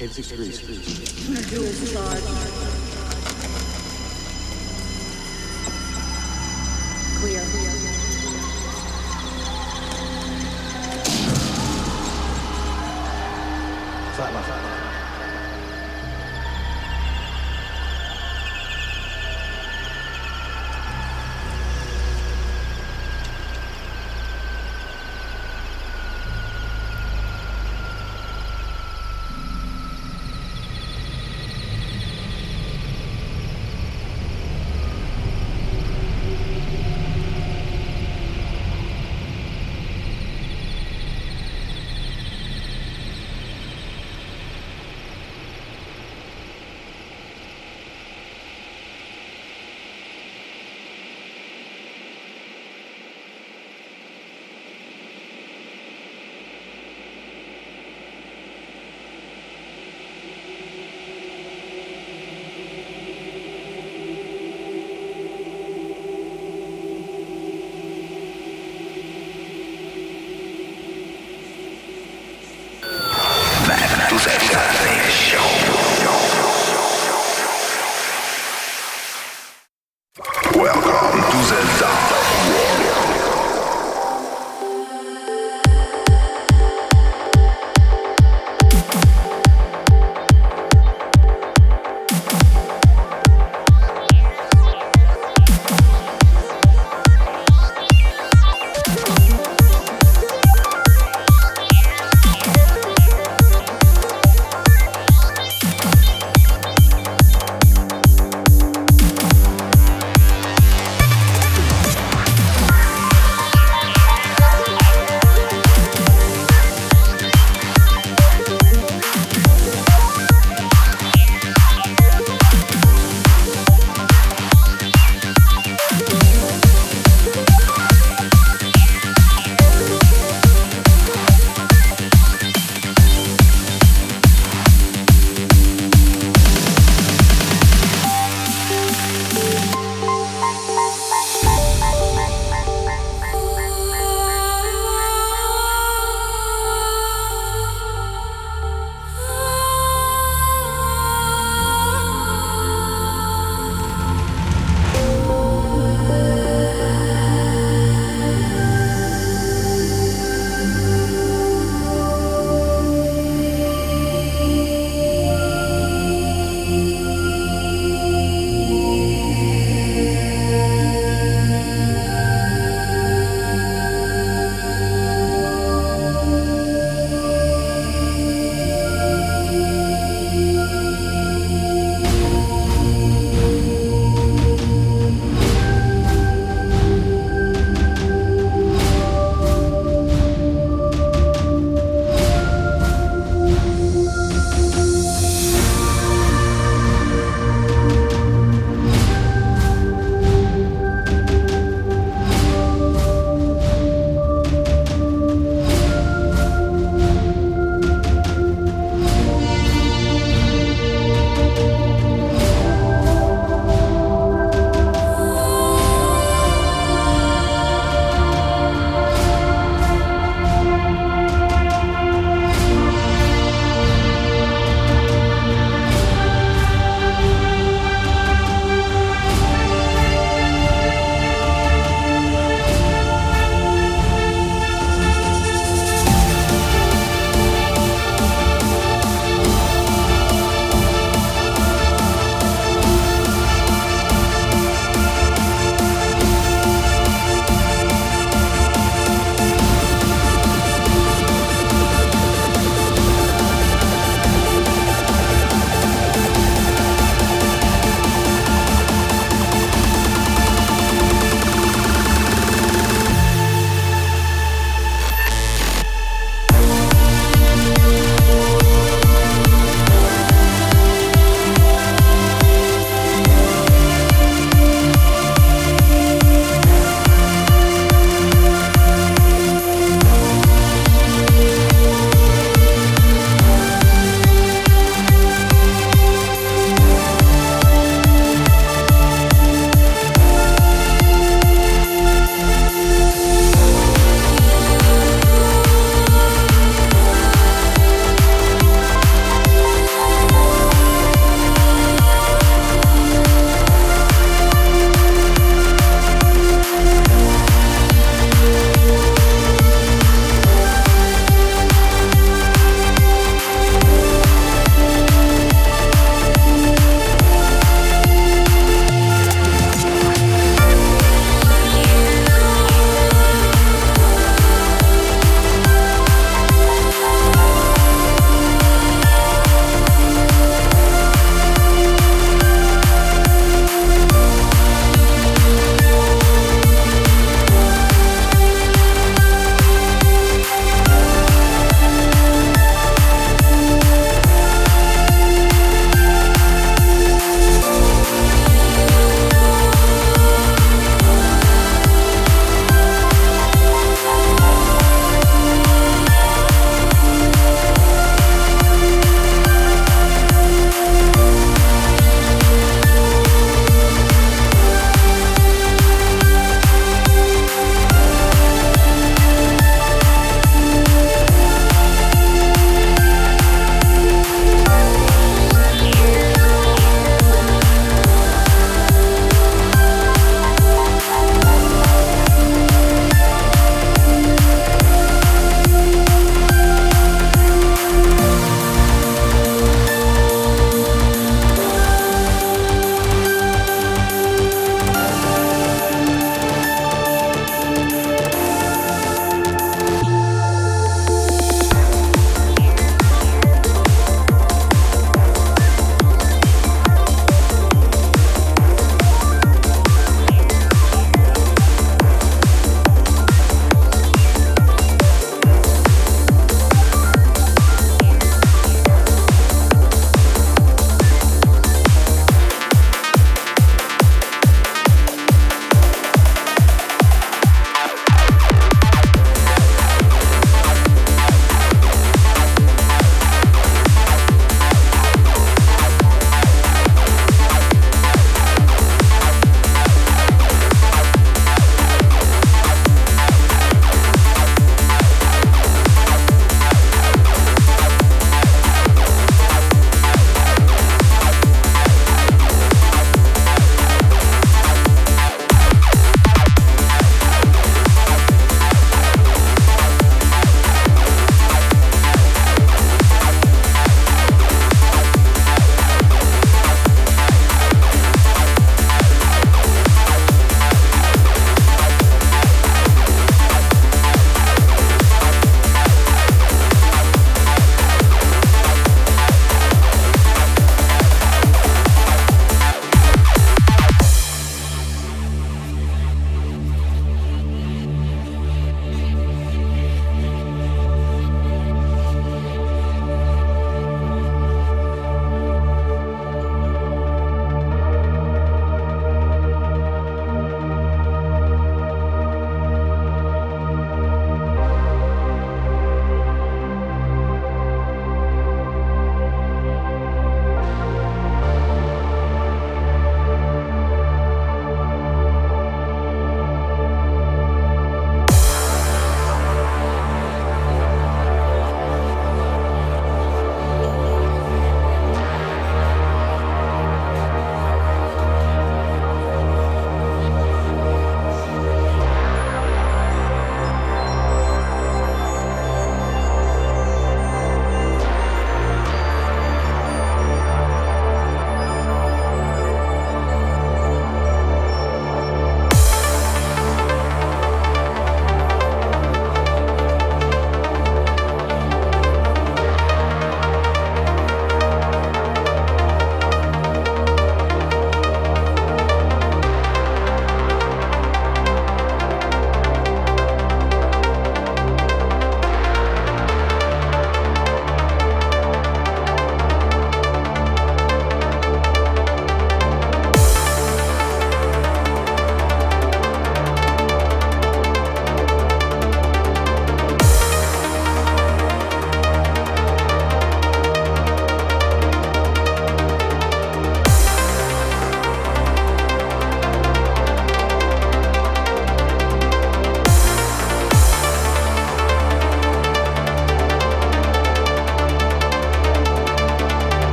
86 degrees.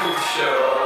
show.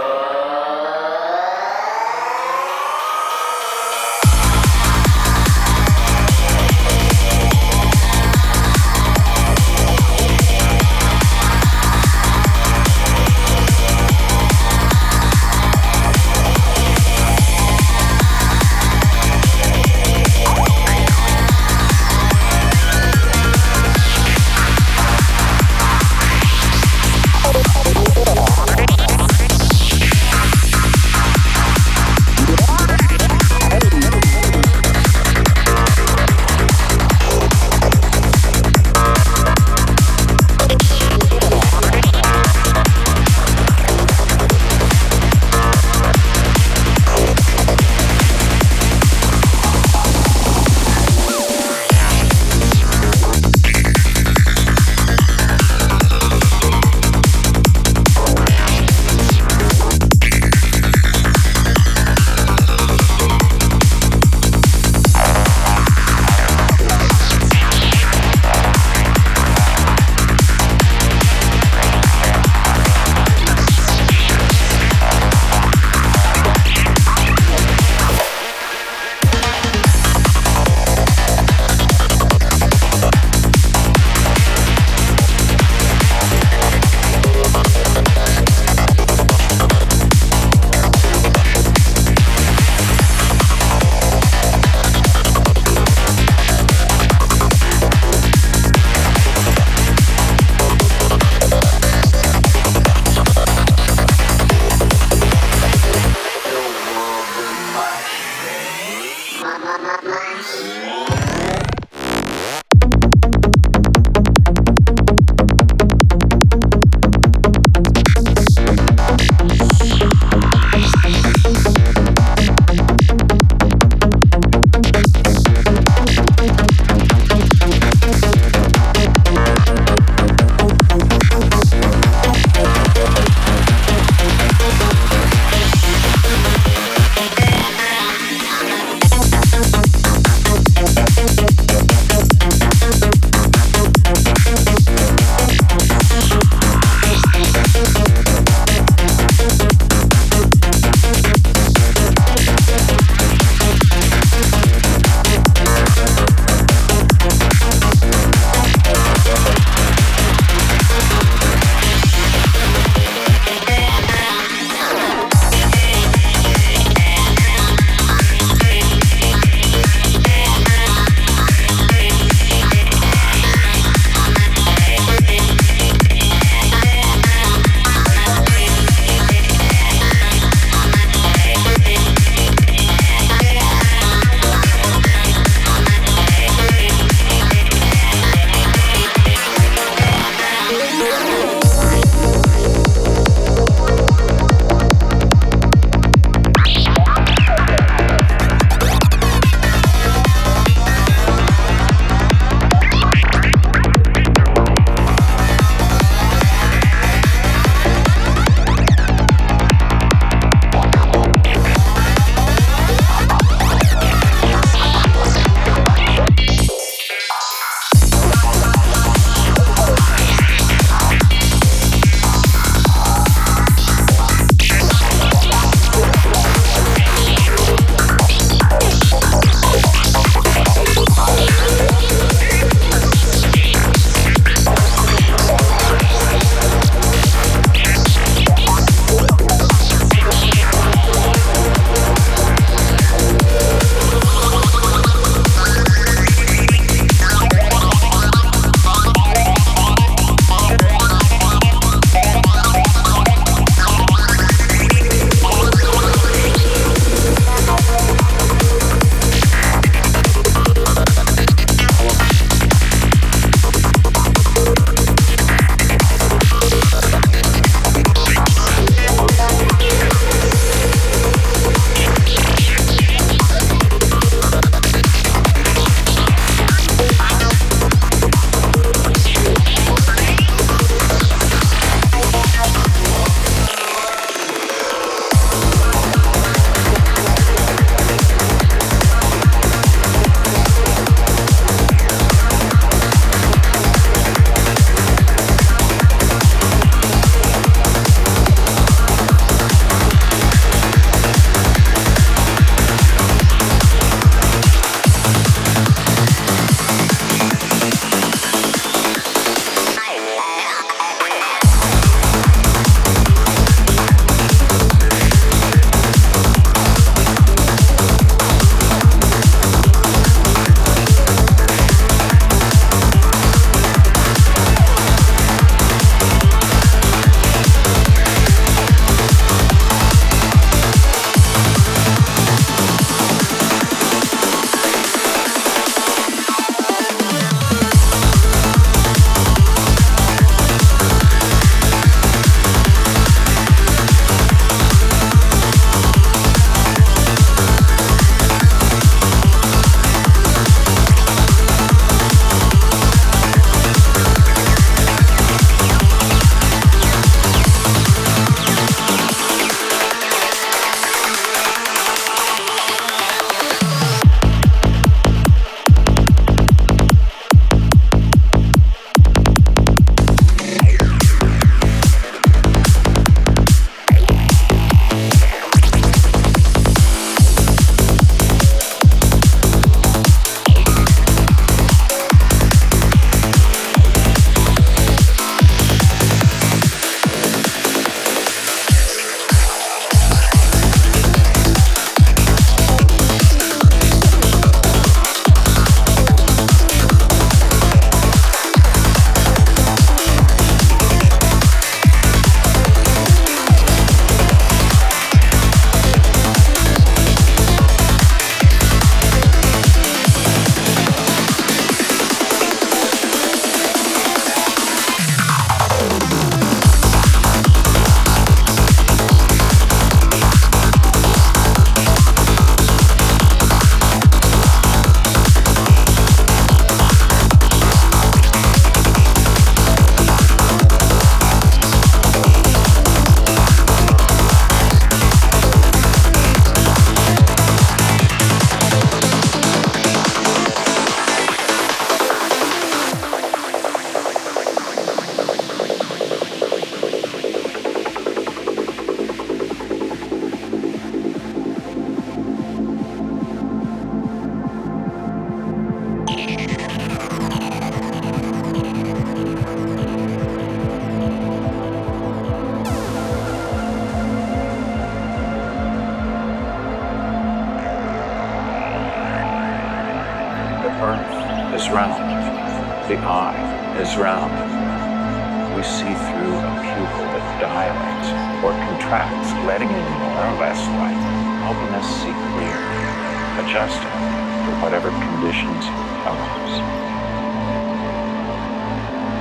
Adjusting to whatever conditions come us.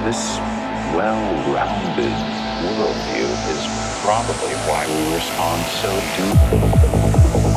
This well-rounded worldview is probably why we respond so deeply